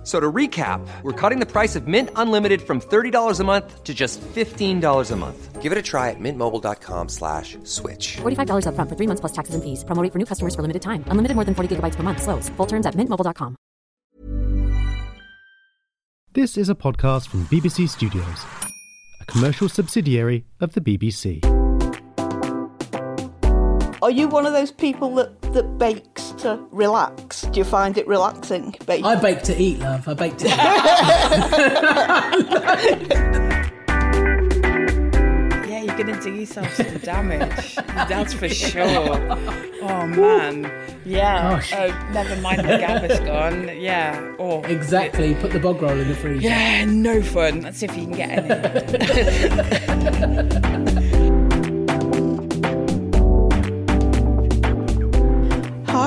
F- So to recap, we're cutting the price of Mint Unlimited from $30 a month to just $15 a month. Give it a try at mintmobile.com slash switch. $45 upfront for three months plus taxes and fees. Promo rate for new customers for limited time. Unlimited more than 40 gigabytes per month. Slows. Full terms at mintmobile.com. This is a podcast from BBC Studios, a commercial subsidiary of the BBC. Are you one of those people that, that bakes to relax? Do you find it relaxing baking? I bake to eat, love. I bake to eat. Yeah, you're gonna do yourself some damage. That's for sure. Oh man. Yeah. Gosh. Oh, never mind the gabba's gone. Yeah. Oh. exactly. Put the bog roll in the freezer. Yeah, no fun. Let's see if you can get any.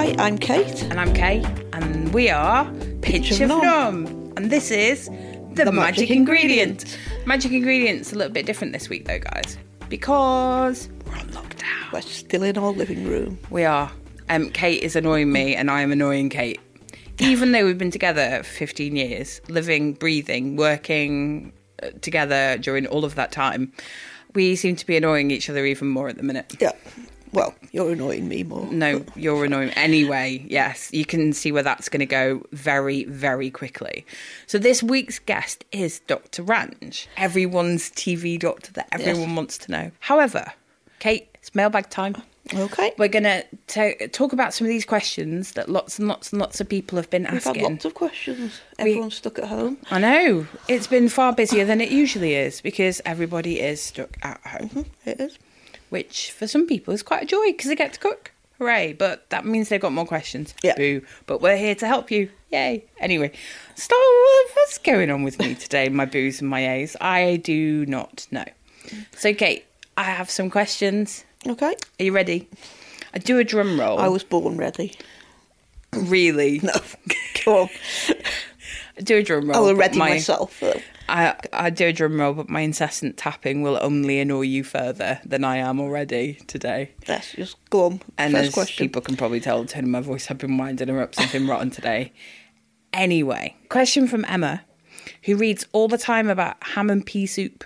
Hi, I'm Kate. and I'm Kay, and we are Pinch, Pinch of of Nom. And this is the, The magic, magic ingredient. Magic ingredient's a little bit different this week though, guys. Because we're on lockdown. We're still in our living room. We are. Um, Kate is annoying me, and I am annoying Kate. Even though we've been together for 15 years, living, breathing, working uh, together during all of that time, we seem to be annoying each other even more at the minute. Yeah. Well, you're annoying me more. No, you're annoying. Anyway, yes, you can see where that's going to go very, very quickly. So this week's guest is Dr. Ranj, everyone's TV doctor that everyone wants to know. However, Kate, it's mailbag time. Okay. We're going to talk about some of these questions that lots and lots and lots of people have been We've had asking. lots of questions. Everyone's stuck at home. I know. It's been far busier than it usually is because everybody is stuck at home, mm-hmm, It is. Which for some people is quite a joy because they get to cook. Hooray. But that means they've got more questions. Yeah. Boo. But we're here to help you. Yay. Anyway, start what's going on with me today, my boos and my A's? I do not know. So, Kate, I have some questions. Okay. Are you ready? I do a drum roll. I was born ready. really. No. Go on. I do a drum roll. I will but ready my- myself. Though. I, I do a drum roll, but my incessant tapping will only annoy you further than I am already today. Let's just glum. And First as question. people can probably tell, the tone of my voice, I've been winding her up something rotten today. Anyway, question from Emma, who reads all the time about ham and pea soup.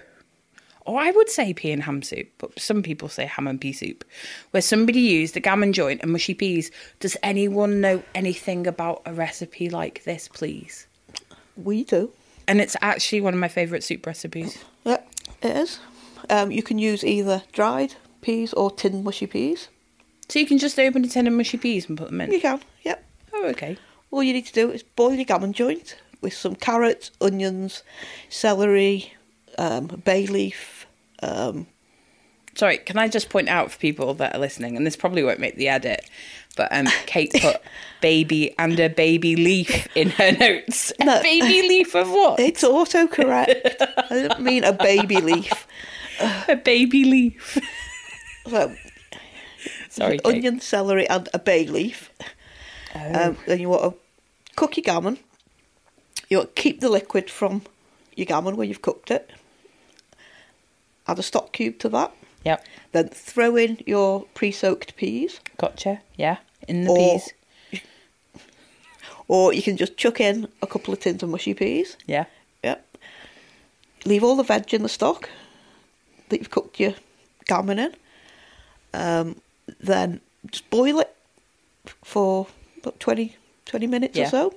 Or I would say pea and ham soup, but some people say ham and pea soup, where somebody used a gammon joint and mushy peas. Does anyone know anything about a recipe like this, please? We do. And it's actually one of my favourite soup recipes. Yeah, it is. Um, you can use either dried peas or tinned mushy peas. So you can just open a tin of mushy peas and put them in. You can. Yep. Oh, okay. All you need to do is boil your gammon joint with some carrots, onions, celery, um, bay leaf. Um, Sorry, can I just point out for people that are listening, and this probably won't make the edit, but um, Kate put baby and a baby leaf in her notes. A baby leaf of what? it's autocorrect. I didn't mean a baby leaf. A baby leaf. So, Sorry, Kate. onion, celery, and a bay leaf. Um, then you want to cook your gammon. You want to keep the liquid from your gammon when you've cooked it. Add a stock cube to that. Yep, Then throw in your pre-soaked peas. gotcha. Yeah, in the Or- peas. Or you can just chuck in a couple of tins of mushy peas. Yeah, Yep. Leave all the veg in the stock that you've cooked your gammon in. Um, then just boil it for about 20, 20 minutes Yeah. or so.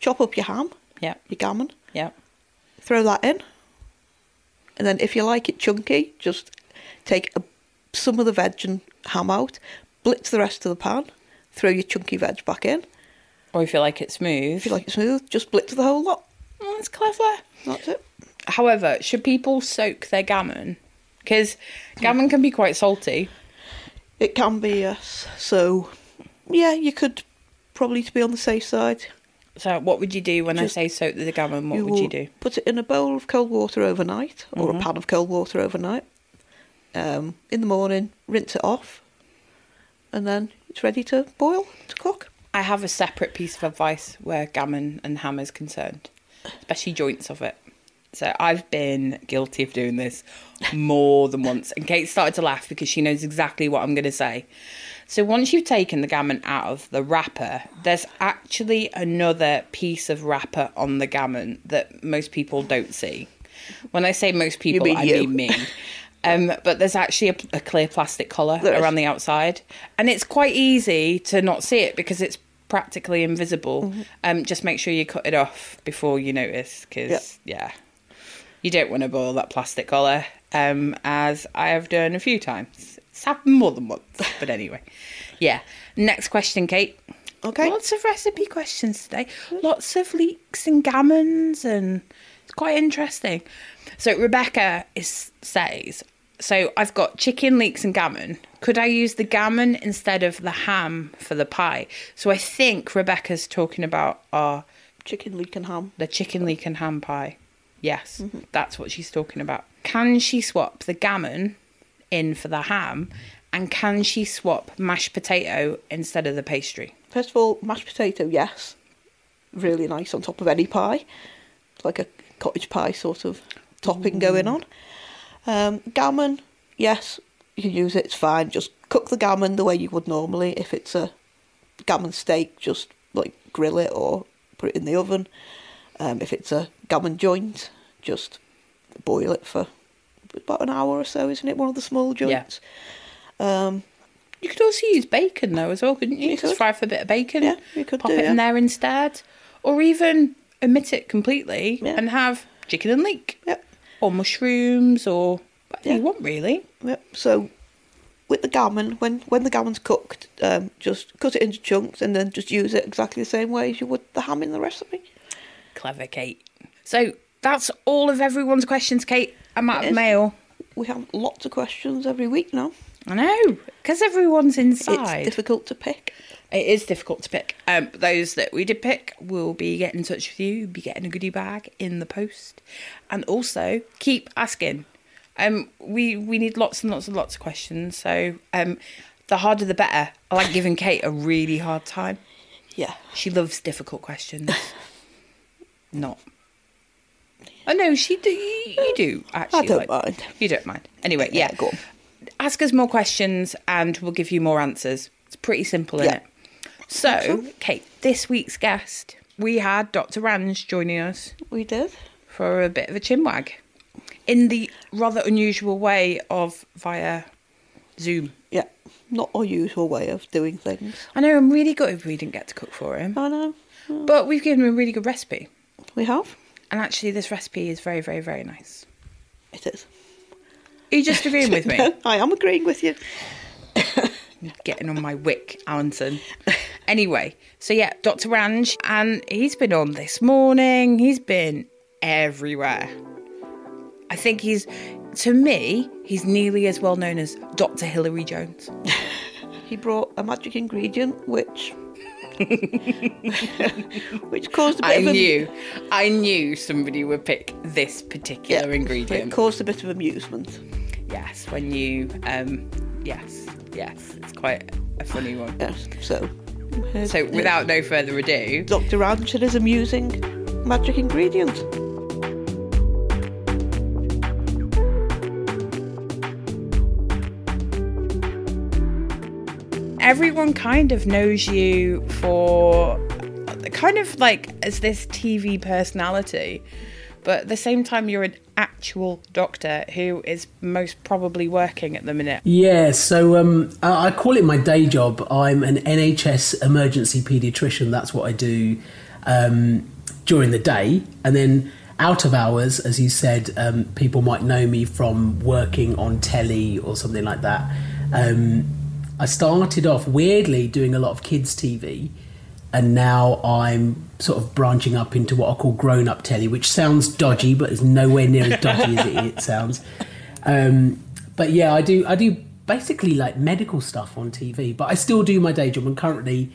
Chop up your ham, yeah, your gammon, yeah. throw that in. And then if you like it chunky, just take a, some of the veg and ham out, blitz the rest of the pan, throw your chunky veg back in. Or if you like it smooth. If you like it smooth, just blitz the whole lot. That's clever. That's it. However, should people soak their gammon? Because gammon can be quite salty. It can be, yes. So, yeah, you could probably to be on the safe side. So, what would you do when Just- I say soak the gammon? What would you do? Put it in a bowl of cold water overnight, or Mm-hmm. a pan of cold water overnight. Um, in the morning, rinse it off, and then it's ready to boil to cook. I have a separate piece of advice where gammon and ham is concerned, especially joints of it. So I've been guilty of doing this more than once, and Kate started to laugh because she knows exactly what I'm going to say. So once you've taken the gammon out of the wrapper, there's actually another piece of wrapper on the gammon that most people don't see. When I say most people, mean I mean me. Um, but there's actually a, a clear plastic collar There is. around the outside, and it's quite easy to not see it because it's practically invisible. Mm-hmm. Um, just make sure you cut it off before you notice, because yeah, you don't want to boil that plastic collar. Um, as I have done a few times. It's happened more than once, but anyway, yeah. Next question, Kate. Okay. Lots of recipe questions today. Lots of leeks and gammons, and quite interesting. So Rebecca is says, so I've got chicken, leeks, and gammon. Could I use the gammon instead of the ham for the pie? So I think Rebecca's talking about our Chicken, leek, and ham. the chicken leek and ham pie. Yes, mm-hmm. that's what she's talking about. Can she swap the gammon in for the ham? And can she swap mashed potato instead of the pastry? First of all, mashed potato, yes. Really nice on top of any pie. It's like a cottage pie sort of topping going on. Um, gammon, yes, you can use it, it's fine. Just cook the gammon the way you would normally. If it's a gammon steak, just like grill it or put it in the oven. Um, if it's a gammon joint, just boil it for about an hour or so, isn't it? One of the small joints. Yeah. Um, You could also use bacon though as well, couldn't you? You Just could. fry for a bit of bacon. Yeah, you could pop do, it yeah. in there instead, or even omit it completely Yeah. and have chicken and leek, Yep. or mushrooms, or whatever Yeah. you want really. Yep. So with the gammon, when when the gammon's cooked, um, just cut it into chunks and then just use it exactly the same way as you would the ham in the recipe. Clever, Kate. So that's all of everyone's questions, Kate. I'm out of mail. We have lots of questions every week now. I know, because everyone's inside. It's difficult to pick. It is difficult to pick. Um, but those that we did pick will be getting in touch with you, be getting a goodie bag in the post, and also keep asking. Um, we we need lots and lots and lots of questions. So um, the harder the better. I like giving Kate a really hard time. Yeah. She loves difficult questions. Not. Oh no, she do. You, do actually. I don't like- mind. You don't mind. Anyway, yeah. Yeah, go on. Ask us more questions, and we'll give you more answers. It's pretty simple, isn't it? So, Kate, this week's guest, we had Dr. Ranj joining us We did. for a bit of a chinwag in the rather unusual way of via Zoom. Yeah. Not our usual way of doing things. I know I'm really gutted we didn't get to cook for him, I know. but we've given him a really good recipe. We have. And actually, this recipe is very, very, very nice. It is. Are you just agreeing with me? I am agreeing with you. Getting on my wick, Allinson. Anyway, so yeah, Dr. Ranj, and he's been on this morning. He's been everywhere. I think he's, to me, he's nearly as well known as Dr. Hilary Jones. He brought a magic ingredient which which caused a bit I of a, knew, I knew somebody would pick this yeah, particular ingredient. It caused a bit of amusement. Yes, when you, um, yes, yes, it's quite a funny one. Yes. So So, without no further ado, Dr. Ranj and his amusing magic ingredient. everyone kind of knows you for kind of like as this TV personality, but at the same time, you're an actual doctor who is most probably working at the minute. Yeah, so um, I call it my day job. I'm an NHS emergency paediatrician. That's what I do um, during the day. And then out of hours, as you said, um, people might know me from working on telly or something like that. Um, I started off weirdly doing a lot of kids' TV. And now I'm sort of branching up into what I call grown up telly, which sounds dodgy, but it's nowhere near as dodgy as it, it sounds. Um, but yeah, I do I do basically like medical stuff on TV, but I still do my day job. And currently,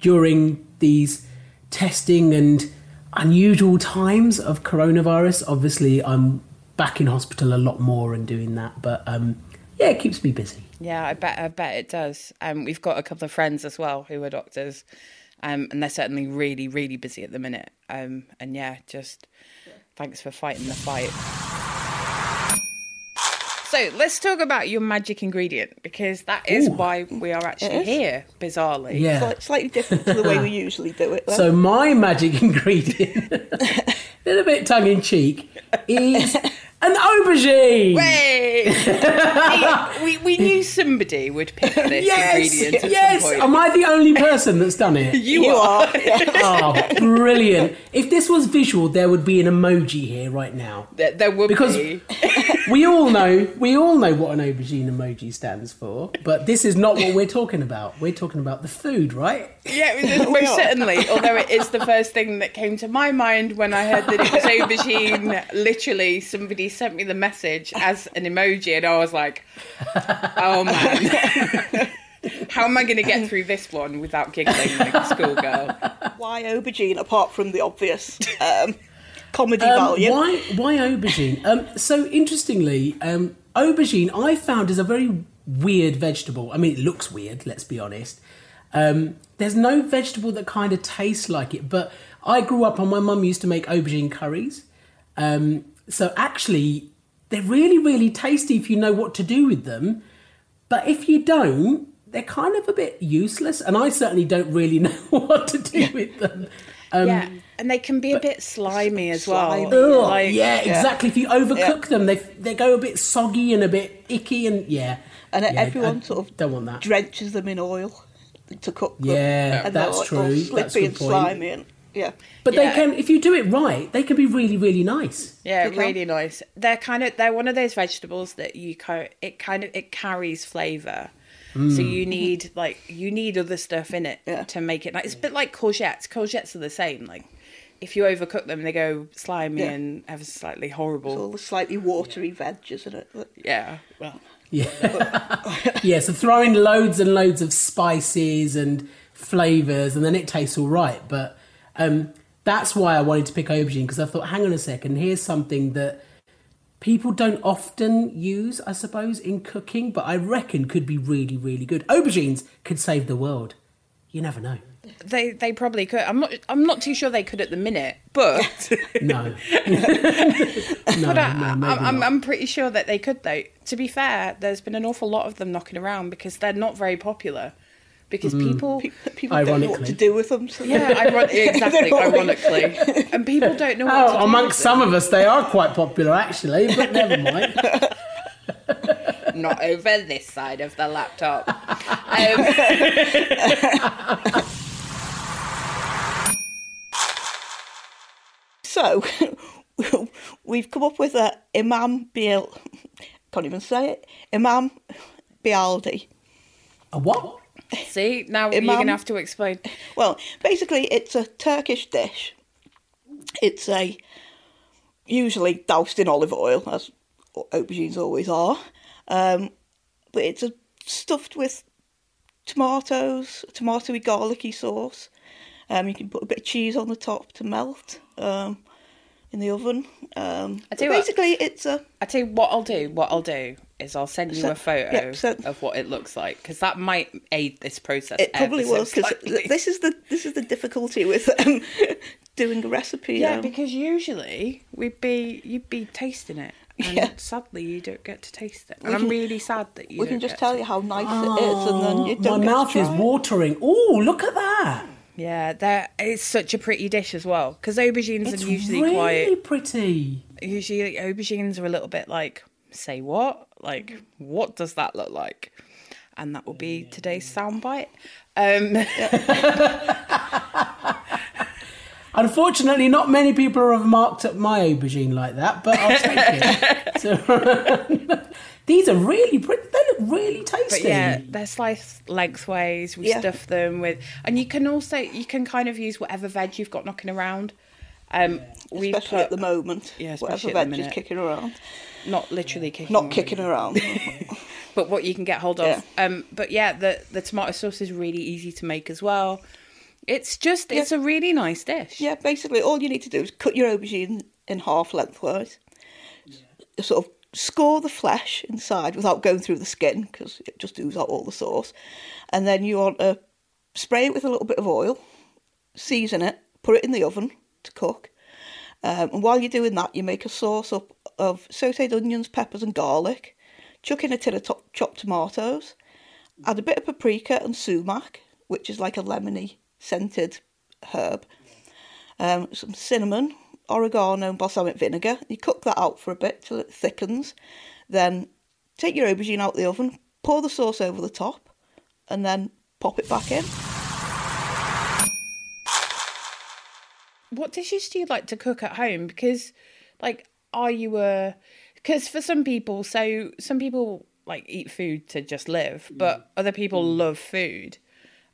during these testing and unusual times of coronavirus, obviously I'm back in hospital a lot more and doing that. But um, yeah, it keeps me busy. Yeah, I bet I bet it does. Um, we've got a couple of friends as well who are doctors, Um, and they're certainly really, really busy at the minute. Um, and yeah, just thanks for fighting the fight. So let's talk about your magic ingredient because that is Ooh. why we are actually here, bizarrely. Yeah. Slight- slightly different to the way we usually do it. though. So my magic ingredient, a little bit tongue in cheek, is an aubergine. Hey! we, we knew somebody would pick this Yes, ingredient at yes. some point. Am I the only person that's done it? you, you are. are. Oh, brilliant! If this was visual, there would be an emoji here right now. There, there would Because- be. We all know, we all know what an aubergine emoji stands for, but this is not what we're talking about. We're talking about the food, right? Yeah, it was- most certainly. Although it is the first thing that came to my mind when I heard that it was aubergine. Literally, somebody sent me the message as an emoji, and I was like, "Oh man, how am I going to get through this one without giggling like a schoolgirl?" Why aubergine apart from the obvious um, comedy Um, value? why, why aubergine? Um, so interestingly, um, aubergine I found is a very weird vegetable. I mean, it looks weird. Let's be honest. Um, there's no vegetable that kind of tastes like it. But I grew up and my mum used to make aubergine curries. Um, so actually, they're really, really tasty if you know what to do with them. But if you don't, they're kind of a bit useless. And I certainly don't really know what to do with them. Um, yeah, and they can be a bit slimy as Slimy. well. Ugh, Like, yeah, exactly. If you overcook Yeah. them, they they go a bit soggy and a bit icky, and yeah. and yeah, everyone I sort of don't want that. drenches them in oil to cook them. Yeah, and that's like true. all That's a Slippy good and point. slimy, and yeah. But Yeah. they can, if you do it right, they can be really, really nice. Yeah, They can. really nice. They're kind of they're one of those vegetables that you kind it kind of it carries flavor. So mm. you need like you need other stuff in it Yeah. to make it nice. It's a bit like courgettes. Courgettes are the same. Like if you overcook them, they go slimy Yeah. and ever so slightly It's horrible. all the slightly watery veg, isn't it? But- Yeah. Well, Yeah, yeah. So throw in loads and loads of spices and flavors, and then it tastes all right. But um, that's why I wanted to pick aubergine because I thought, hang on a second, here's something that people don't often use, I suppose, in cooking, but I reckon could be really, really good. Aubergines could save the world. You never know. They they probably could. I'm not I'm not too sure they could at the minute, but No. no, But I, no, I'm, maybe I'm, not. I'm pretty sure that they could, though. To be fair, there's been an awful lot of them knocking around because they're not very popular. Because Mm. people, Pe- People don't know what to do with them. So yeah, iron- exactly, ironically, and people don't know. What to Oh, do amongst with some of us, they are quite popular, actually, but never mind. not over this side of the laptop. Um, So we've come up with a Imam Bil. Can't even say it. Imam Bayildi. A what? see, now you're gonna have to explain. Well, basically, it's a Turkish dish. It's a usually doused in olive oil, as aubergines always are. Um, but it's a stuffed with tomatoes, tomatoey garlicky sauce. Um, you can put a bit of cheese on the top to melt um, in the oven. Um, I you but what- basically, it's a I tell you what I'll do. What I'll do is I'll send you So- a photo yeah, so- of what it looks like because that might aid this process. It probably will because this is the this is the difficulty with um, doing a recipe. Yeah, um, because usually we'd be you'd be tasting it, and Yeah. sadly you don't get to taste it. And We I'm really sad that you. we can don't just get tell to. you how nice it is, and then you My don't. get mouth is try it. watering. Oh, look at that. Yeah, that it's such a pretty dish as well because aubergines It's are usually really quite. pretty. Usually aubergines are a little bit like, say what? Like, what does that look like? And that will be today's soundbite. Um, Unfortunately, not many people have marked up my aubergine like that, but I'll take it. So, these are really pretty. They look really tasty. But yeah, they're sliced lengthways. We Yeah. stuff them with, and you can also you can kind of use whatever veg you've got knocking around. Um, we especially put at the moment. Yeah, whatever especially at the veg is kicking around, not literally kicking, not around, kicking around. but what you can get hold of. Yeah. Um, but yeah, the the tomato sauce is really easy to make as well. It's just it's a really nice dish. yeah, basically, all you need to do is cut your aubergine in half lengthwise. Sort of score the flesh inside without going through the skin because it just oozes out all the sauce, and then you want to spray it with a little bit of oil, season it, put it in the oven to cook. Um, and while you're doing that, you make a sauce up of sauteed onions, peppers, and garlic. Chuck in a tin of to- chopped tomatoes. Add a bit of paprika and sumac, which is like a lemony scented herb. Um, some cinnamon, oregano, and balsamic vinegar. You cook that out for a bit till it thickens. Then take your aubergine out of the oven, pour the sauce over the top, and then pop it back in. What dishes do you like to cook at home? Because, like, are you a. Because for some people, so some people like eat food to just live, but other people love food.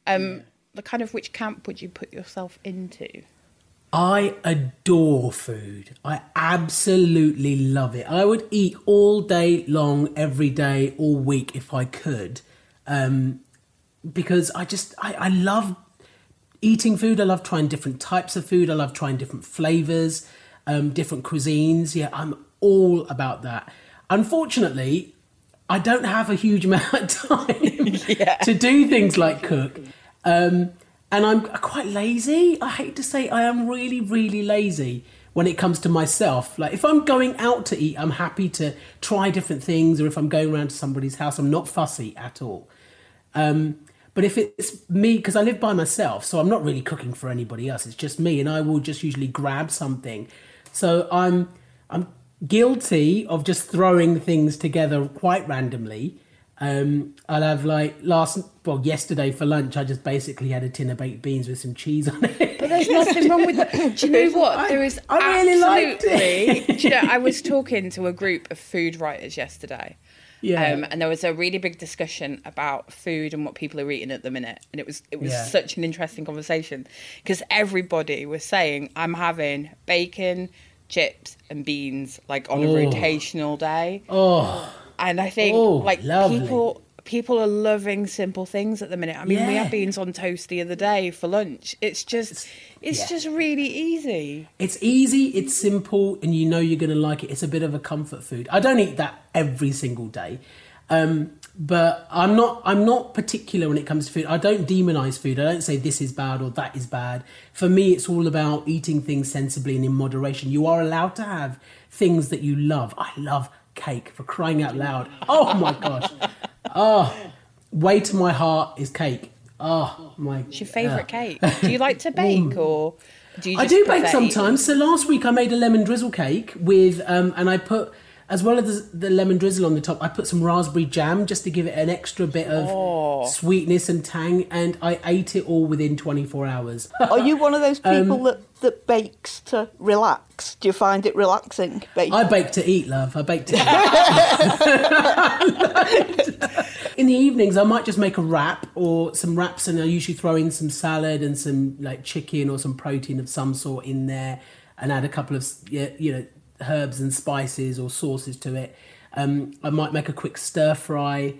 Um, the kind of which camp would you put yourself into? I adore food. I absolutely love it. I would eat all day long, every day, all week if I could. Um, because I just, I, I love eating food. I love trying different types of food. I love trying different flavors, um, different cuisines. Yeah, I'm all about that. Unfortunately, I don't have a huge amount of time to do things like cook. Um, and I'm quite lazy. I hate to say I am really, really lazy when it comes to myself. Like if I'm going out to eat, I'm happy to try different things, or if I'm going around to somebody's house, I'm not fussy at all. Um, but if it's me, because I live by myself, so I'm not really cooking for anybody else. It's just me, and I will just usually grab something. So I'm I'm guilty of just throwing things together quite randomly. Um, I'll have like last well yesterday for lunch. I just basically had a tin of baked beans with some cheese on it. But there's nothing wrong with that. Do you know what? I- there is I really liked absolutely. Do you know, I was talking to a group of food writers yesterday. Yeah. Um, and there was a really big discussion about food and what people are eating at the minute, and it was it was Yeah. such an interesting conversation because everybody was saying, "I'm having bacon, chips, and beans like on a Oh. rotational day." Oh, And I think Oh, like lovely. people people are loving simple things at the minute. I mean, we had beans on toast the other day for lunch. It's just it's yeah. just really easy. it's easy, it's simple, and you know you're going to like it. It's a bit of a comfort food. I don't eat that every single day, um, but I'm not. I'm not particular when it comes to food. I don't demonize food. I don't say this is bad or that is bad. For me, it's all about eating things sensibly and in moderation. You are allowed to have things that you love. I love cake for crying out loud. Oh my gosh. Oh, way to my heart is cake. Oh my. What's your favourite cake? Do you like to bake or do you I do bake eating? sometimes. So last week I made a lemon drizzle cake with, um, and I put as well as the lemon drizzle on the top. I put some raspberry jam just to give it an extra bit of Oh. sweetness and tang, and I ate it all within 24 hours. Are you one of those Um, people that, that bakes to relax? Do you find it relaxing? Baking? I bake to eat, love. I bake to eat. in the evenings, I might just make a wrap or some wraps, and I usually throw in some salad and some like chicken or some protein of some sort in there, and add a couple of you know herbs and spices or sauces to it. Um, I might make a quick stir fry.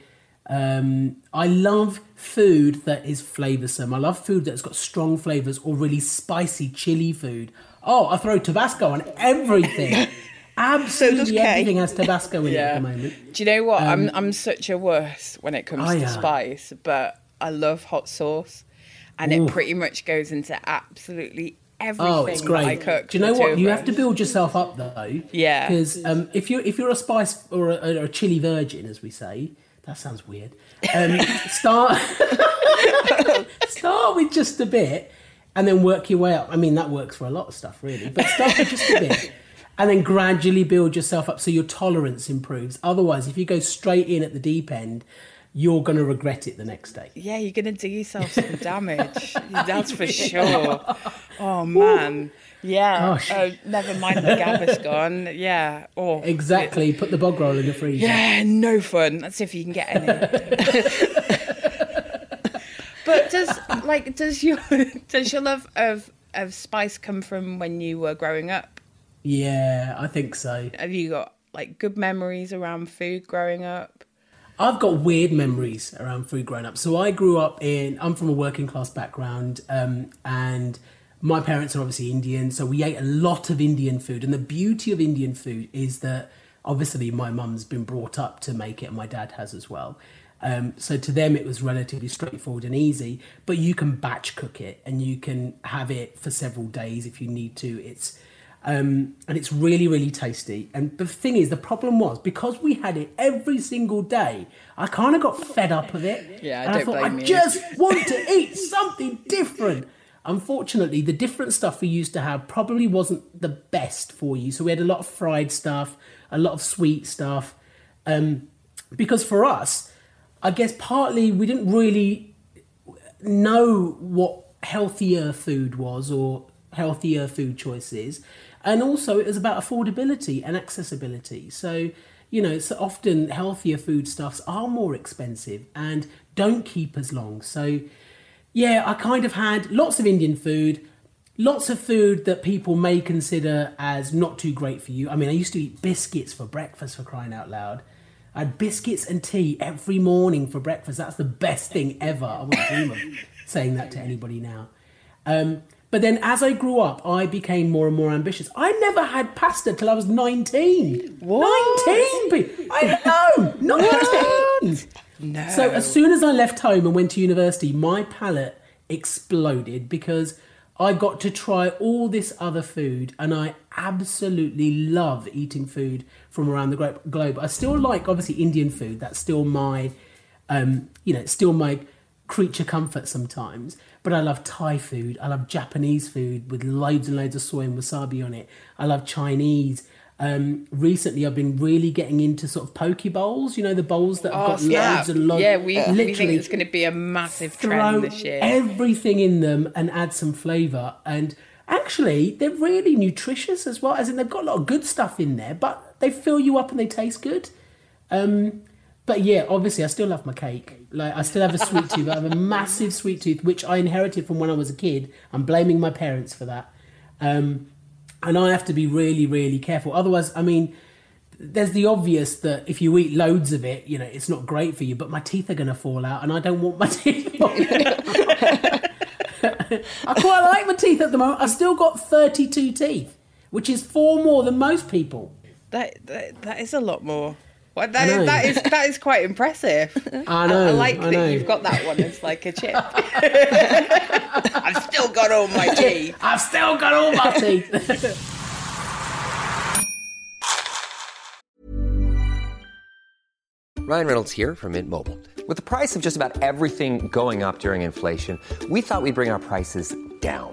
Um, I love food that is flavoursome. I love food that's got strong flavours or really spicy chili food. Oh, I throw Tabasco on everything. Absolutely Kay. everything has Tabasco in it Yeah. at the moment. Do you know what? I'm I'm such a wuss when it comes Oh, to yeah. spice, but I love hot sauce, and Ooh. it pretty much goes into absolutely everything Oh, it's that I great. cook. Do you know for the two what? You have to build yourself up though. Yeah. Because um, if you're if you're a spice or a, or a chili virgin, as we say, that sounds weird. Um, start start with just a bit, and then work your way up. I mean, that works for a lot of stuff, really. But start with just a bit. And then gradually build yourself up so your tolerance improves. Otherwise, if you go straight in at the deep end, you're going to regret it the next day. Yeah, you're gonna do yourself some damage. That's for sure. Oh man. Yeah. Gosh. Oh, oh never mind the gabba's gone. Yeah. Oh. Exactly. Put the bog roll in the freezer. Yeah, no fun. That's if you can get any. but does like does your does your love of of spice come from when you were growing up? Yeah, I think so. Have you got like good memories around food growing up? I've got weird memories around food growing up. So I grew up in, I'm from a working class background, um, and my parents are obviously Indian. So we ate a lot of Indian food. And the beauty of Indian food is that obviously my mum's been brought up to make it, and my dad has as well. Um, so to them, it was relatively straightforward and easy. But you can batch cook it, and you can have it for several days if you need to. It's um, and it's really, really tasty. And the thing is, the problem was because we had it every single day, I kind of got fed up of it. Yeah, I and don't thought blame I you. just want to eat something different. Unfortunately, the different stuff we used to have probably wasn't the best for you. So we had a lot of fried stuff, a lot of sweet stuff. Um, because for us, I guess partly we didn't really know what healthier food was or healthier food choices. And also, it was about affordability and accessibility. So, you know, so often healthier foodstuffs are more expensive and don't keep as long. So, yeah, I kind of had lots of Indian food, lots of food that people may consider as not too great for you. I mean, I used to eat biscuits for breakfast for crying out loud. I had biscuits and tea every morning for breakfast. That's the best thing ever. I wouldn't dream of saying that to anybody now. Um, but then as I grew up, I became more and more ambitious. I never had pasta till I was 19. What? 19! pe- I know! 19! No. So as soon as I left home and went to university, my palate exploded because I got to try all this other food and I absolutely love eating food from around the globe. I still like obviously Indian food. That's still my um, you know, still my creature comfort sometimes. But I love Thai food. I love Japanese food with loads and loads of soy and wasabi on it. I love Chinese. Um, recently, I've been really getting into sort of poke bowls. You know, the bowls that have Oh, got snap. loads and loads. Yeah, we, we think it's going to be a massive trend this year. everything in them and add some flavour. And actually, they're really nutritious as well. As in, they've got a lot of good stuff in there, but they fill you up and they taste good. Um, but yeah, obviously, I still love my cake. Like, I still have a sweet tooth. I have a massive sweet tooth, which I inherited from when I was a kid. I'm blaming my parents for that. Um, and I have to be really, really careful. Otherwise, I mean, there's the obvious that if you eat loads of it, you know, it's not great for you, but my teeth are going to fall out and I don't want my teeth. I quite like my teeth at the moment. I've still got 32 teeth, which is four more than most people. That, that that is a lot more. Well, I that, know. is, that is that is quite impressive. I know, I, like I that know. you've got that one It's like a chip. I've still got all my teeth. I've still got all my teeth. Ryan Reynolds here from Mint Mobile. With the price of just about everything going up during inflation, we thought we'd bring our prices down.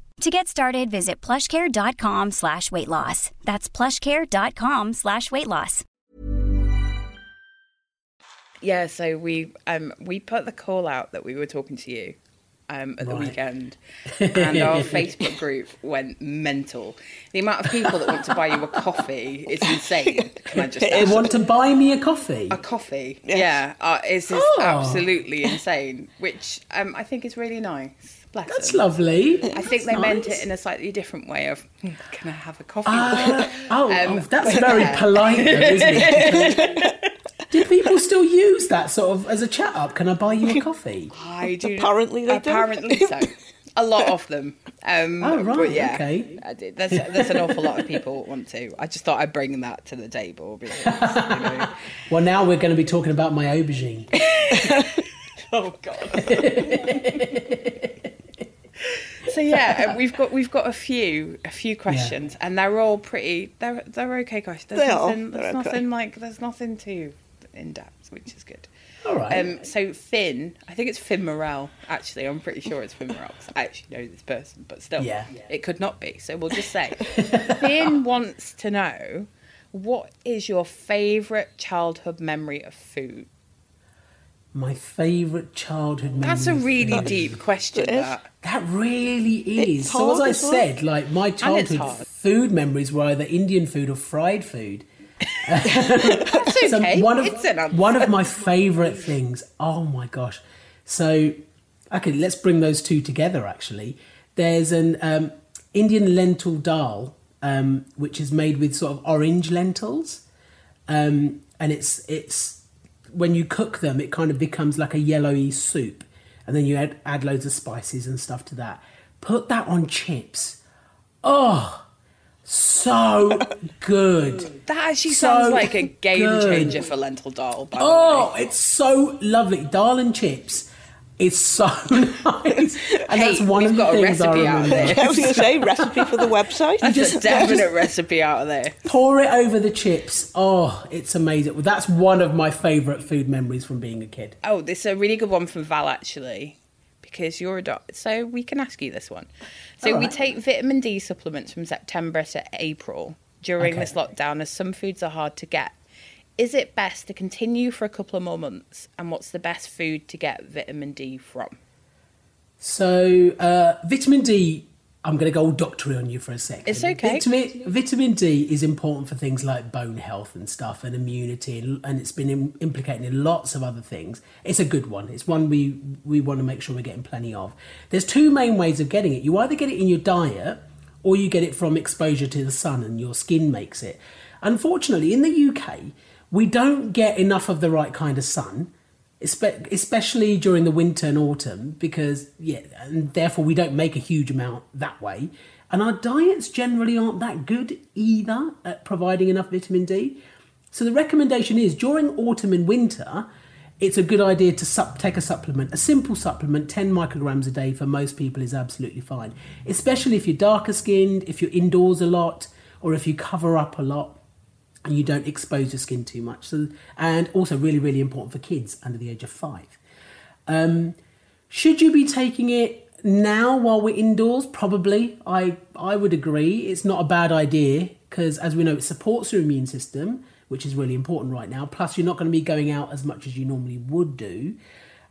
To get started, visit plushcare.com slash weight loss. That's plushcare.com slash weight loss. Yeah, so we um we put the call out that we were talking to you um at the weekend, and our Facebook group went mental. The amount of people that want to buy you a coffee is insane. Can I just They want to buy me a coffee. a coffee? Yeah, uh, it's just Oh. absolutely insane, which um I think is really nice. Bless That's them. lovely. I think That's they meant it in a slightly different way of, "Hmm, can I have a coffee? Ah, oh, Um, oh, that's very polite, though, isn't it? Did people still use that sort of as a chat up? Can I buy you a coffee? I do. Apparently they do. Apparently so. A lot of them. Um, Oh, right, but yeah, okay. I. There's, there's an awful lot of people want to. I just thought I'd bring that to the table. Because, you know. Well, now we're going to be talking about my aubergine. Oh God. So yeah, uh, we've got we've got a few a few questions, and they're all pretty. They're they're okay questions. There's They are, nothing, they're There's okay. nothing like. There's nothing too in depth, which is good. All right. Um, so Finn, I think it's Finn Morel. Actually, I'm pretty sure it's Finn Morel 'cause I actually know this person, but still, Yeah. it could not be. So we'll just say Finn wants to know What is your favourite childhood memory of food? My favourite childhood memory. That's a really food. deep question. That. That really is. It's so as I well. said, like my childhood food memories were either Indian food or fried food. That's So okay. one of it's an one of my favourite things. Oh my gosh! So okay, let's bring those two together. Actually, there's an um, Indian lentil dal, um, which is made with sort of orange lentils, um, and it's it's when you cook them, it kind of becomes like a yellowy soup, and then you add add loads of spices and stuff to that. Put that on chips. Oh, so good. That actually So sounds like a game good. changer for lentil dal. By Oh, the way. it's so lovely. Dal and chips is so nice. And that's Hey, one we've of the got a things I recipe out remember. I was going to say recipe for the website. That's a definite recipe out of there. Pour it over the chips. Oh, it's amazing. Well, that's one of my favourite food memories from being a kid. Oh, this is a really good one from Val actually, because you're a doctor, so we can ask you this one. So All we take vitamin D supplements from September to April during Okay. this lockdown, as some foods are hard to get. Is it best to continue for a couple of more months? And what's the best food to get vitamin D from? So, uh, vitamin D, I'm going to go all doctory on you for a second. It's okay. Vitamin, vitamin D is important for things like bone health and stuff and immunity, and, and it's been im- implicated in lots of other things. It's a good one. It's one we, we want to make sure we're getting plenty of. There's two main ways of getting it. You either get it in your diet or you get it from exposure to the sun and your skin makes it. Unfortunately, in the UK, we don't get enough of the right kind of sun especially during the winter and autumn, because yeah, and therefore we don't make a huge amount that way. And our diets generally aren't that good either at providing enough vitamin D. So the recommendation is during autumn and winter, it's a good idea to sup- take a supplement. A simple supplement, 10 micrograms a day for most people is absolutely fine, especially if you're darker skinned, if you're indoors a lot, or if you cover up a lot and you don't expose your skin too much. So, and also really, really important for kids under the age of five. Um, should you be taking it now while we're indoors? Probably. I I would agree. It's not a bad idea because, as we know, it supports your immune system, which is really important right now. Plus, you're not going to be going out as much as you normally would do.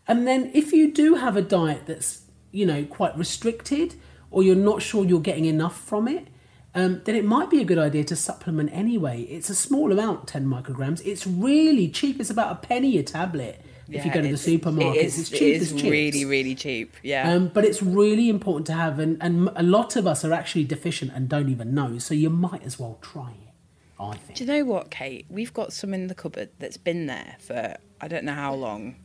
And then, if you do have a diet that's you know quite restricted, or you're not sure you're getting enough from it, um, then it might be a good idea to supplement anyway. It's a small amount, 10 micrograms. It's really cheap. It's about a penny a tablet if you go to the supermarket. It is, it's cheap is as really, really cheap. Yeah. Um, but it's really important to have, and, and a lot of us are actually deficient and don't even know, so you might as well try it, I think. Do you know what, Kate? We've got some in the cupboard that's been there for I don't know how long.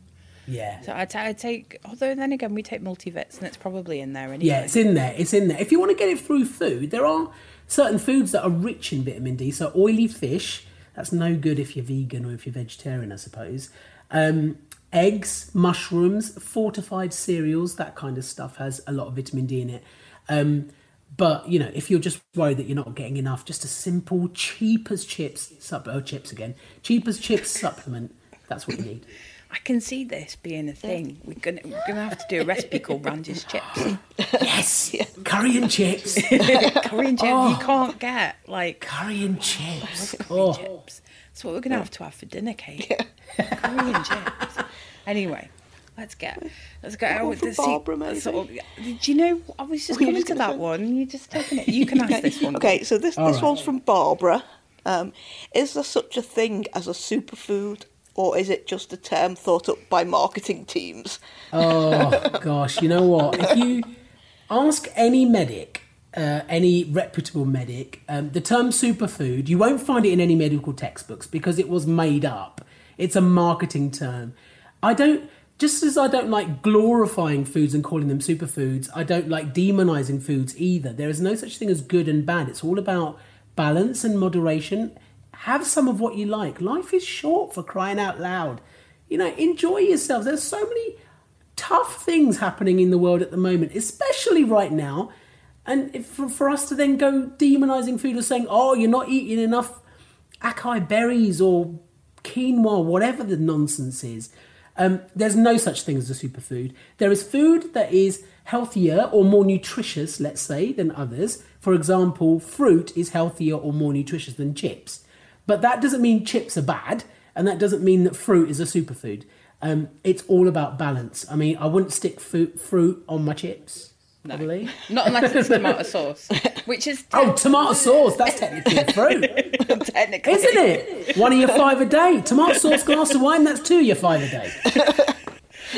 Yeah. So I take, although then again we take multivits and it's probably in there anyway. Yeah, it's in there. It's in there. If you want to get it through food, there are certain foods that are rich in vitamin D. So oily fish, that's no good if you're vegan or if you're vegetarian, I suppose. Um, eggs, mushrooms, fortified cereals, that kind of stuff has a lot of vitamin D in it. Um, but you know, if you're just worried that you're not getting enough, just a simple, cheap as chips, sup- oh, chips again, cheap as chips supplement. That's what you need. I can see this being a thing. We're gonna we're gonna have to do a recipe called Randy's chips. Yes, curry and chips, Curry and chips Oh. you can't get like curry and chips. curry Oh, chips. That's what we're gonna have to have for dinner, Kate. curry and chips. Anyway. Let's get let's go out with from the Barbara, maybe? sort of- Do you know? I was just Were coming just to gonna that say- one. You just taking it. You can ask this one. Okay, so this All this right. one's from Barbara. Um, is there such a thing as a superfood, or is it just a term thought up by marketing teams? Oh gosh, you know what? If you ask any medic, uh, any reputable medic, um, the term superfood, you won't find it in any medical textbooks because it was made up. It's a marketing term. I don't. Just as I don't like glorifying foods and calling them superfoods, I don't like demonizing foods either. There is no such thing as good and bad. It's all about balance and moderation. Have some of what you like. Life is short for crying out loud. You know, enjoy yourselves. There's so many tough things happening in the world at the moment, especially right now. And for, for us to then go demonizing food or saying, oh, you're not eating enough acai berries or quinoa, whatever the nonsense is, um, there's no such thing as a superfood. There is food that is healthier or more nutritious, let's say, than others. For example, fruit is healthier or more nutritious than chips. But that doesn't mean chips are bad, and that doesn't mean that fruit is a superfood. Um, it's all about balance. I mean, I wouldn't stick fruit, fruit on my chips. Probably. Not unless it's tomato sauce, which is Oh, tomato sauce. That's technically a fruit. technically, Isn't it? One of your five a day. Tomato sauce, glass of wine, that's two of your five a day.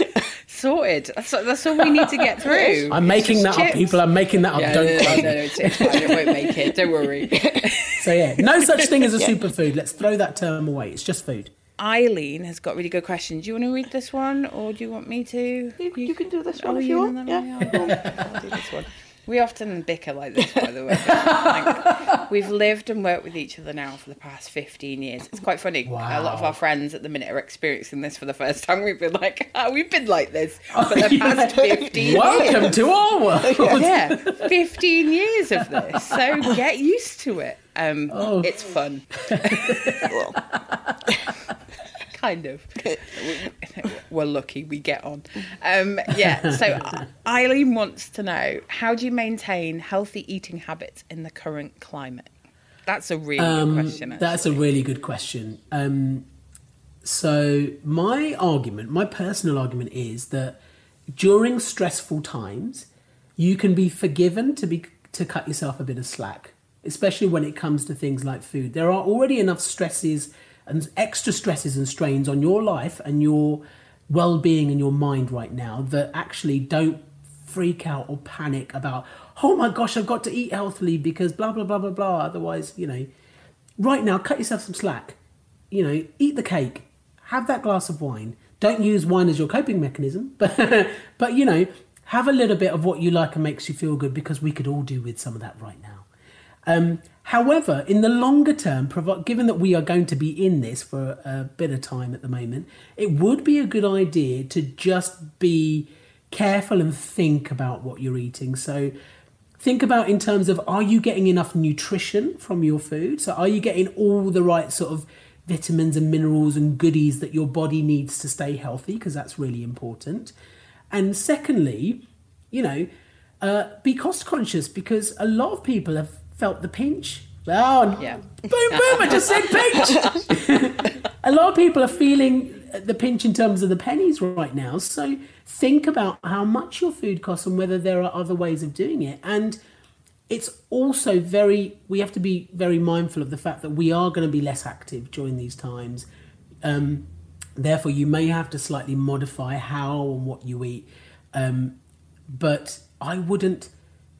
sorted. That's, that's all we need to get through. I'm making that It's up, people. I'm making that up. Yeah, Don't no, no, quote no, me. no, it's, it's fine. It won't make it. Don't worry. So, yeah, no such thing as a superfood. Let's throw that term away. It's just food. Eileen has got really good questions. Do you want to read this one, or do you want me to? You, you can do this Oh, one if you and want. Yeah. I'll, I'll do this one. We often bicker like this, by the way. Like, we've lived and worked with each other now for the past 15 years. It's quite funny. A lot of our friends at the minute are experiencing this for the first time. We've been like, oh, we've been like this for the past 15 Welcome years. to our world. Yeah, 15 years of this. So get used to it. Um, Oh. It's fun. Kind of. We're lucky we get on. Um, yeah, so Eileen wants to know how do you maintain healthy eating habits in the current climate? That's a really Um, good question. That's a really good question. Um, so, my argument, my personal argument is that during stressful times, you can be forgiven to be to cut yourself a bit of slack, especially when it comes to things like food. There are already enough stresses and extra stresses and strains on your life and your well-being and your mind right now that actually don't freak out or panic about oh my gosh i've got to eat healthily because blah blah blah blah blah otherwise you know. Right now cut yourself some slack. You know eat the cake. Have that glass of wine. Don't use wine as your coping mechanism but but you know have a little bit of what you like and makes you feel good because we could all do with some of that right now. Um, however, in the longer term, given that we are going to be in this for a bit of time at the moment, it would be a good idea to just be careful and think about what you're eating. So, think about in terms of are you getting enough nutrition from your food? So, are you getting all the right sort of vitamins and minerals and goodies that your body needs to stay healthy? Because that's really important. And secondly, you know, uh, be cost conscious because a lot of people have felt the pinch. Oh, Yeah. boom, boom! I just said pinch. a lot of people are feeling the pinch in terms of the pennies right now. So think about how much your food costs and whether there are other ways of doing it. And it's also very, we have to be very mindful of the fact that we are going to be less active during these times. Um, therefore, you may have to slightly modify how and what you eat. Um, but I wouldn't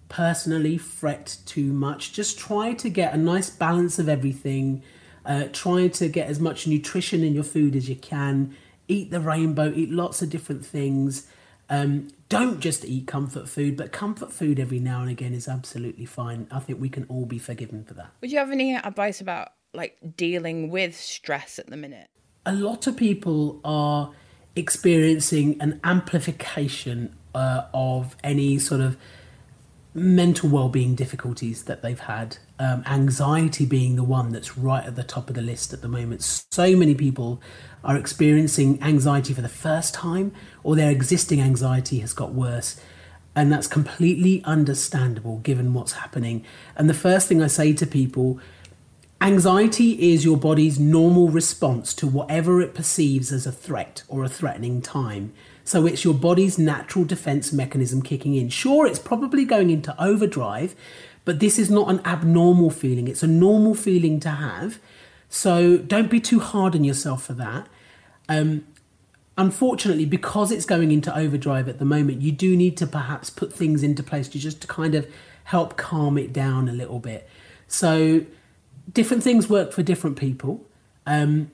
personally fret too much. Just try to get a nice balance of everything. Uh, try to get as much nutrition in your food as you can. Eat the rainbow, eat lots of different things. Um, don't just eat comfort food, but comfort food every now and again is absolutely fine. I think we can all be forgiven for that. Would you have any advice about like dealing with stress at the minute? a lot of people are experiencing an amplification uh, of any sort of mental well-being difficulties that they've had um, anxiety being the one that's right at the top of the list at the moment so many people are experiencing anxiety for the first time or their existing anxiety has got worse and that's completely understandable given what's happening and the first thing i say to people Anxiety is your body's normal response to whatever it perceives as a threat or a threatening time. So it's your body's natural defense mechanism kicking in. Sure, it's probably going into overdrive, but this is not an abnormal feeling. It's a normal feeling to have. So don't be too hard on yourself for that. Um, unfortunately, because it's going into overdrive at the moment, you do need to perhaps put things into place to just to kind of help calm it down a little bit. So different things work for different people. Um,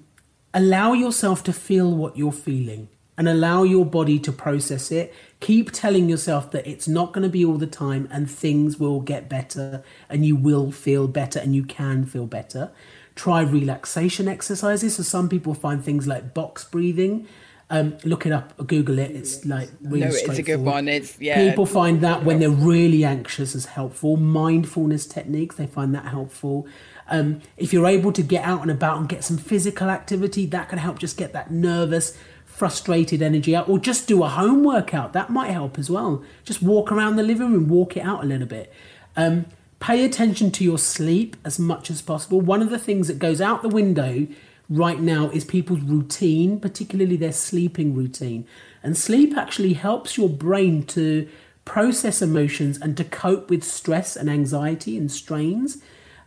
allow yourself to feel what you're feeling and allow your body to process it. Keep telling yourself that it's not going to be all the time and things will get better and you will feel better and you can feel better. Try relaxation exercises. So, some people find things like box breathing. Um, look it up, Google it. It's like really No, it's a good one. It's- yeah. People find that when they're really anxious is helpful. Mindfulness techniques, they find that helpful. Um, if you're able to get out and about and get some physical activity, that can help just get that nervous, frustrated energy out. Or just do a home workout, that might help as well. Just walk around the living room, walk it out a little bit. Um, pay attention to your sleep as much as possible. One of the things that goes out the window right now is people's routine, particularly their sleeping routine. And sleep actually helps your brain to process emotions and to cope with stress and anxiety and strains.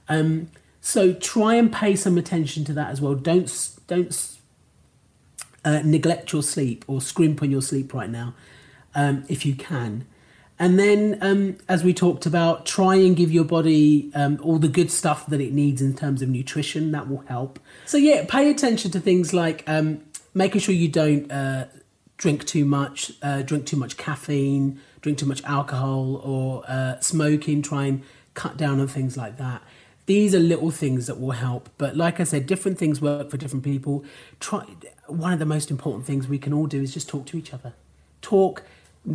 Um, so try and pay some attention to that as well. Don't don't uh, neglect your sleep or scrimp on your sleep right now um, if you can. And then, um, as we talked about, try and give your body um, all the good stuff that it needs in terms of nutrition. That will help. So, yeah, pay attention to things like um, making sure you don't uh, drink too much, uh, drink too much caffeine, drink too much alcohol, or uh, smoking. Try and cut down on things like that. These are little things that will help. But, like I said, different things work for different people. Try. One of the most important things we can all do is just talk to each other. Talk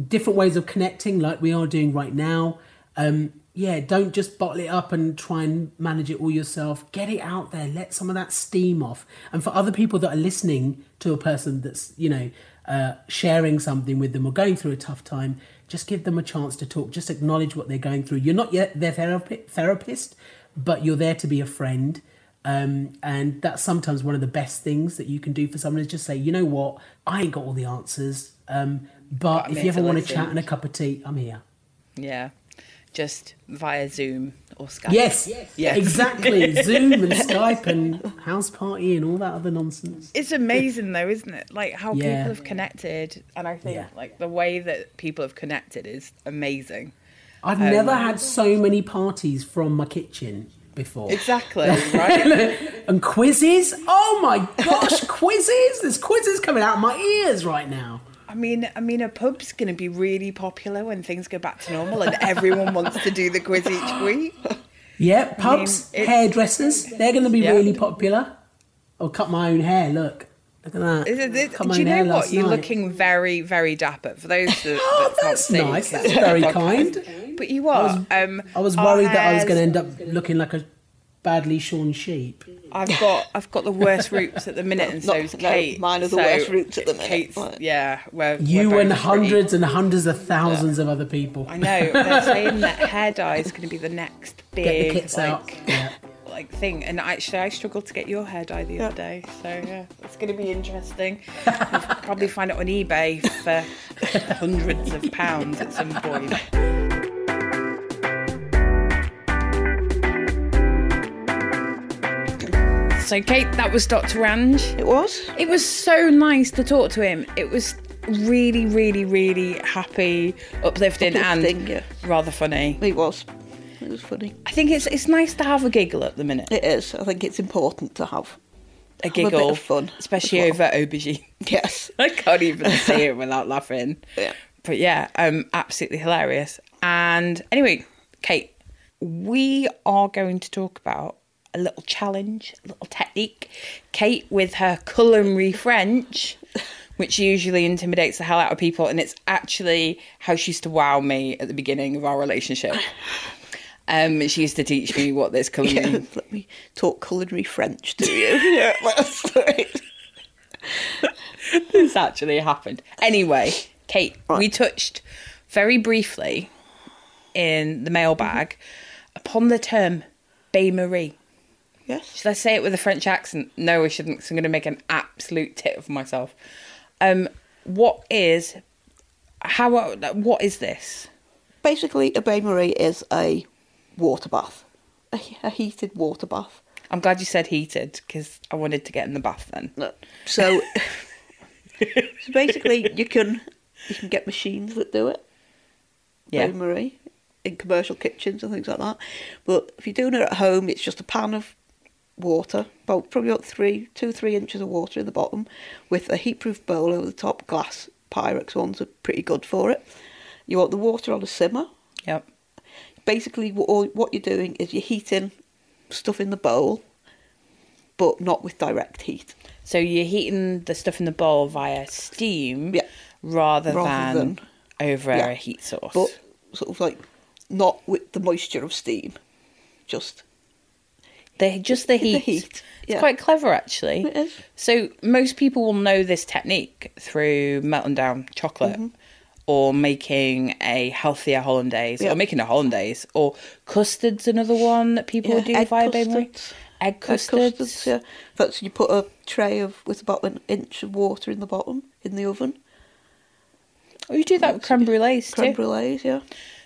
different ways of connecting like we are doing right now um, yeah don't just bottle it up and try and manage it all yourself get it out there let some of that steam off and for other people that are listening to a person that's you know uh, sharing something with them or going through a tough time just give them a chance to talk just acknowledge what they're going through you're not yet their therapist but you're there to be a friend um, and that's sometimes one of the best things that you can do for someone is just say you know what i ain't got all the answers um, but I'm if you ever want to chat and a cup of tea, I'm here. Yeah. Just via Zoom or Skype. Yes, Yes. exactly. Zoom and Skype and house party and all that other nonsense. It's amazing though, isn't it? Like how Yeah. people have connected, and I think Yeah. like the way that people have connected is amazing. I've Um, never had so many parties from my kitchen before. Exactly, right? and quizzes. Oh my gosh, quizzes! There's quizzes coming out of my ears right now. I mean, I mean, a pub's going to be really popular when things go back to normal, and everyone wants to do the quiz each week. Yeah, pubs, it- hairdressers, they're going to be Yeah. really popular. I'll cut my own hair. Look, look at that. Is it- it- do you know what? You're night. looking very, very dapper. For those that, Oh, that can't that's see, nice. That's very kind. But you are. um, I was our worried that I was going to end up looking like a badly shorn sheep. I've got I've got the worst roots at the minute, and Not- so's no, Kate. mine are the So worst roots at the minute. Kate's, yeah, we're, You we're and hundreds pretty- and hundreds of thousands of other people. I know they're saying that hair dye is going to be the next big Get the kits like, out. Yeah. Like thing. And actually, I struggled to get your hair dye the other day, so yeah, it's going to be interesting. We'll probably find it on eBay for hundreds of pounds at some point. So, Kate, that was Dr. Ranj. It was. It was so nice to talk to him. It was really, really, really happy, uplifting, Uplifting, and yeah. rather funny. It was. It was funny. I think it's it's nice to have a giggle at the minute. It is. I think it's important to have a have a giggle, of fun especially well. over aubergine. Yes. I can't even say it without laughing. Yeah. But yeah, um, absolutely hilarious. And anyway, Kate, we are going to talk about a little challenge, a little technique. Kate with her culinary French, which usually intimidates the hell out of people, and it's actually how she used to wow me at the beginning of our relationship. Um, she used to teach me what this Yeah, let me talk culinary French to you. yeah, that's right. this actually happened. Anyway, Kate, we touched very briefly in the mailbag upon the term bain marie. Yes. Should I say it with a French accent? No, I shouldn't. 'cause I'm going to make an absolute tit of myself. Um, what is how? What is this? Basically, a bain marie is a water bath, a, a heated water bath. I'm glad you said heated because I wanted to get in the bath then. So, so basically, you can you can get machines that do it. Yeah. Marie in commercial kitchens and things like that. But if you're doing it at home, it's just a pan of water, about probably about three, two, three inches of water in the bottom, with a heat-proof bowl over the top. Glass Pyrex ones are pretty good for it. You want the water on a simmer. Yep. Basically, what, what you're doing is you're heating stuff in the bowl, but not with direct heat. So you're heating the stuff in the bowl via steam Yeah. rather, Rather than, than- over yeah. a heat source. but sort of like not with the moisture of steam, just the, just the heat. the heat. It's yeah. quite clever, actually. It is. So most people will know this technique through melting down chocolate Mm-hmm. Or making a healthier hollandaise, Yeah. or making a hollandaise, or custard's another one that people would do egg via bain marie. custards. Egg Egg custards. yeah. That's you put a tray of with about an inch of water in the bottom in the oven. Oh, you do that with creme brulees too. Creme brulees, yeah.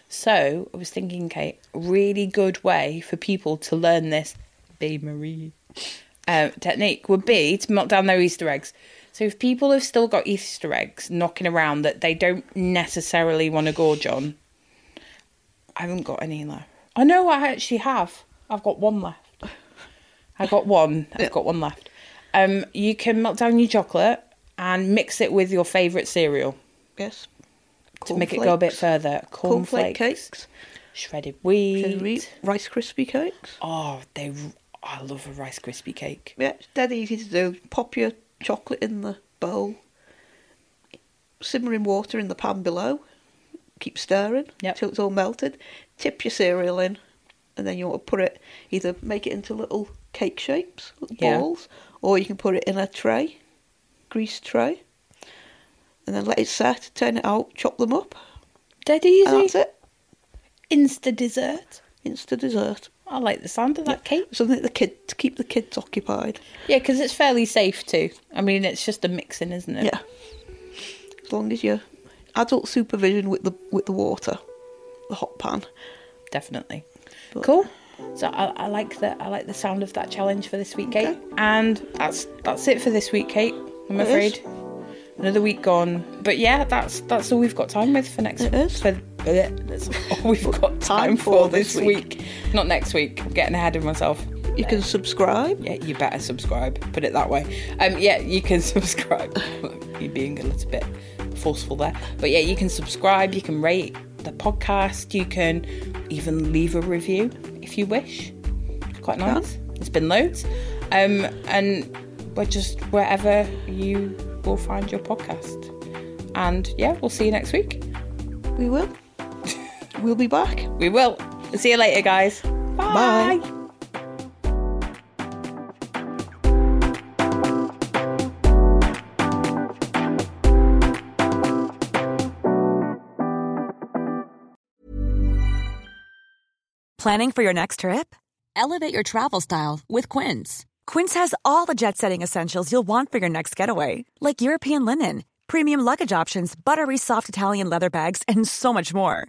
So I was thinking, Kate, really good way for people to learn this bain marie uh, technique would be to melt down their Easter eggs. So if people have still got Easter eggs knocking around that they don't necessarily want to gorge on, I haven't got any left. I know I actually have. I've got one left. I got one. I've got one left. Um, you can melt down your chocolate and mix it with your favourite cereal Yes. to make it go a bit further. Cornflake Cornflakes, cakes. shredded wheat. Shredded wheat, Rice crispy cakes. Oh, they! Oh, I love a rice crispy cake. Yeah, it's dead easy to do. Pop your chocolate in the bowl. Simmer in water in the pan below. Keep stirring Yep. till it's all melted. Tip your cereal in, and then you want to put it either make it into little cake shapes, little Yeah. balls, or you can put it in a tray, greased tray, and then let it set. Turn it out, chop them up, Dead and easy. that's it. Insta dessert. Insta dessert. I like the sound of that cake. Something the kid to keep the kids occupied. Yeah, because it's fairly safe too. I mean, it's just a mixing, isn't it? Yeah. As long as you adult supervision with the with the water, the hot pan. definitely. But- Cool. So I, I like the I like the sound of that challenge for this week, Kate. And that's that's it for this week, Kate. I'm It afraid. is. Another week gone. But yeah, that's that's all we've got time with for next It is. For, that's all we've got time for this week. Not next week. I'm getting ahead of myself. You can subscribe. Yeah, you better subscribe. Put it that way. Um, yeah, you can subscribe. You're being a little bit forceful there, but yeah, you can subscribe. You can rate the podcast. You can even leave a review if you wish. Quite nice. It's been loads, um, and we're just wherever you will find your podcast. And yeah, we'll see you next week. We will. We'll be back. We will. See you later, guys. Bye. Bye. Planning for your next trip? Elevate your travel style with Quince. Quince has all the jet setting essentials you'll want for your next getaway, like European linen, premium luggage options, buttery soft Italian leather bags, and so much more.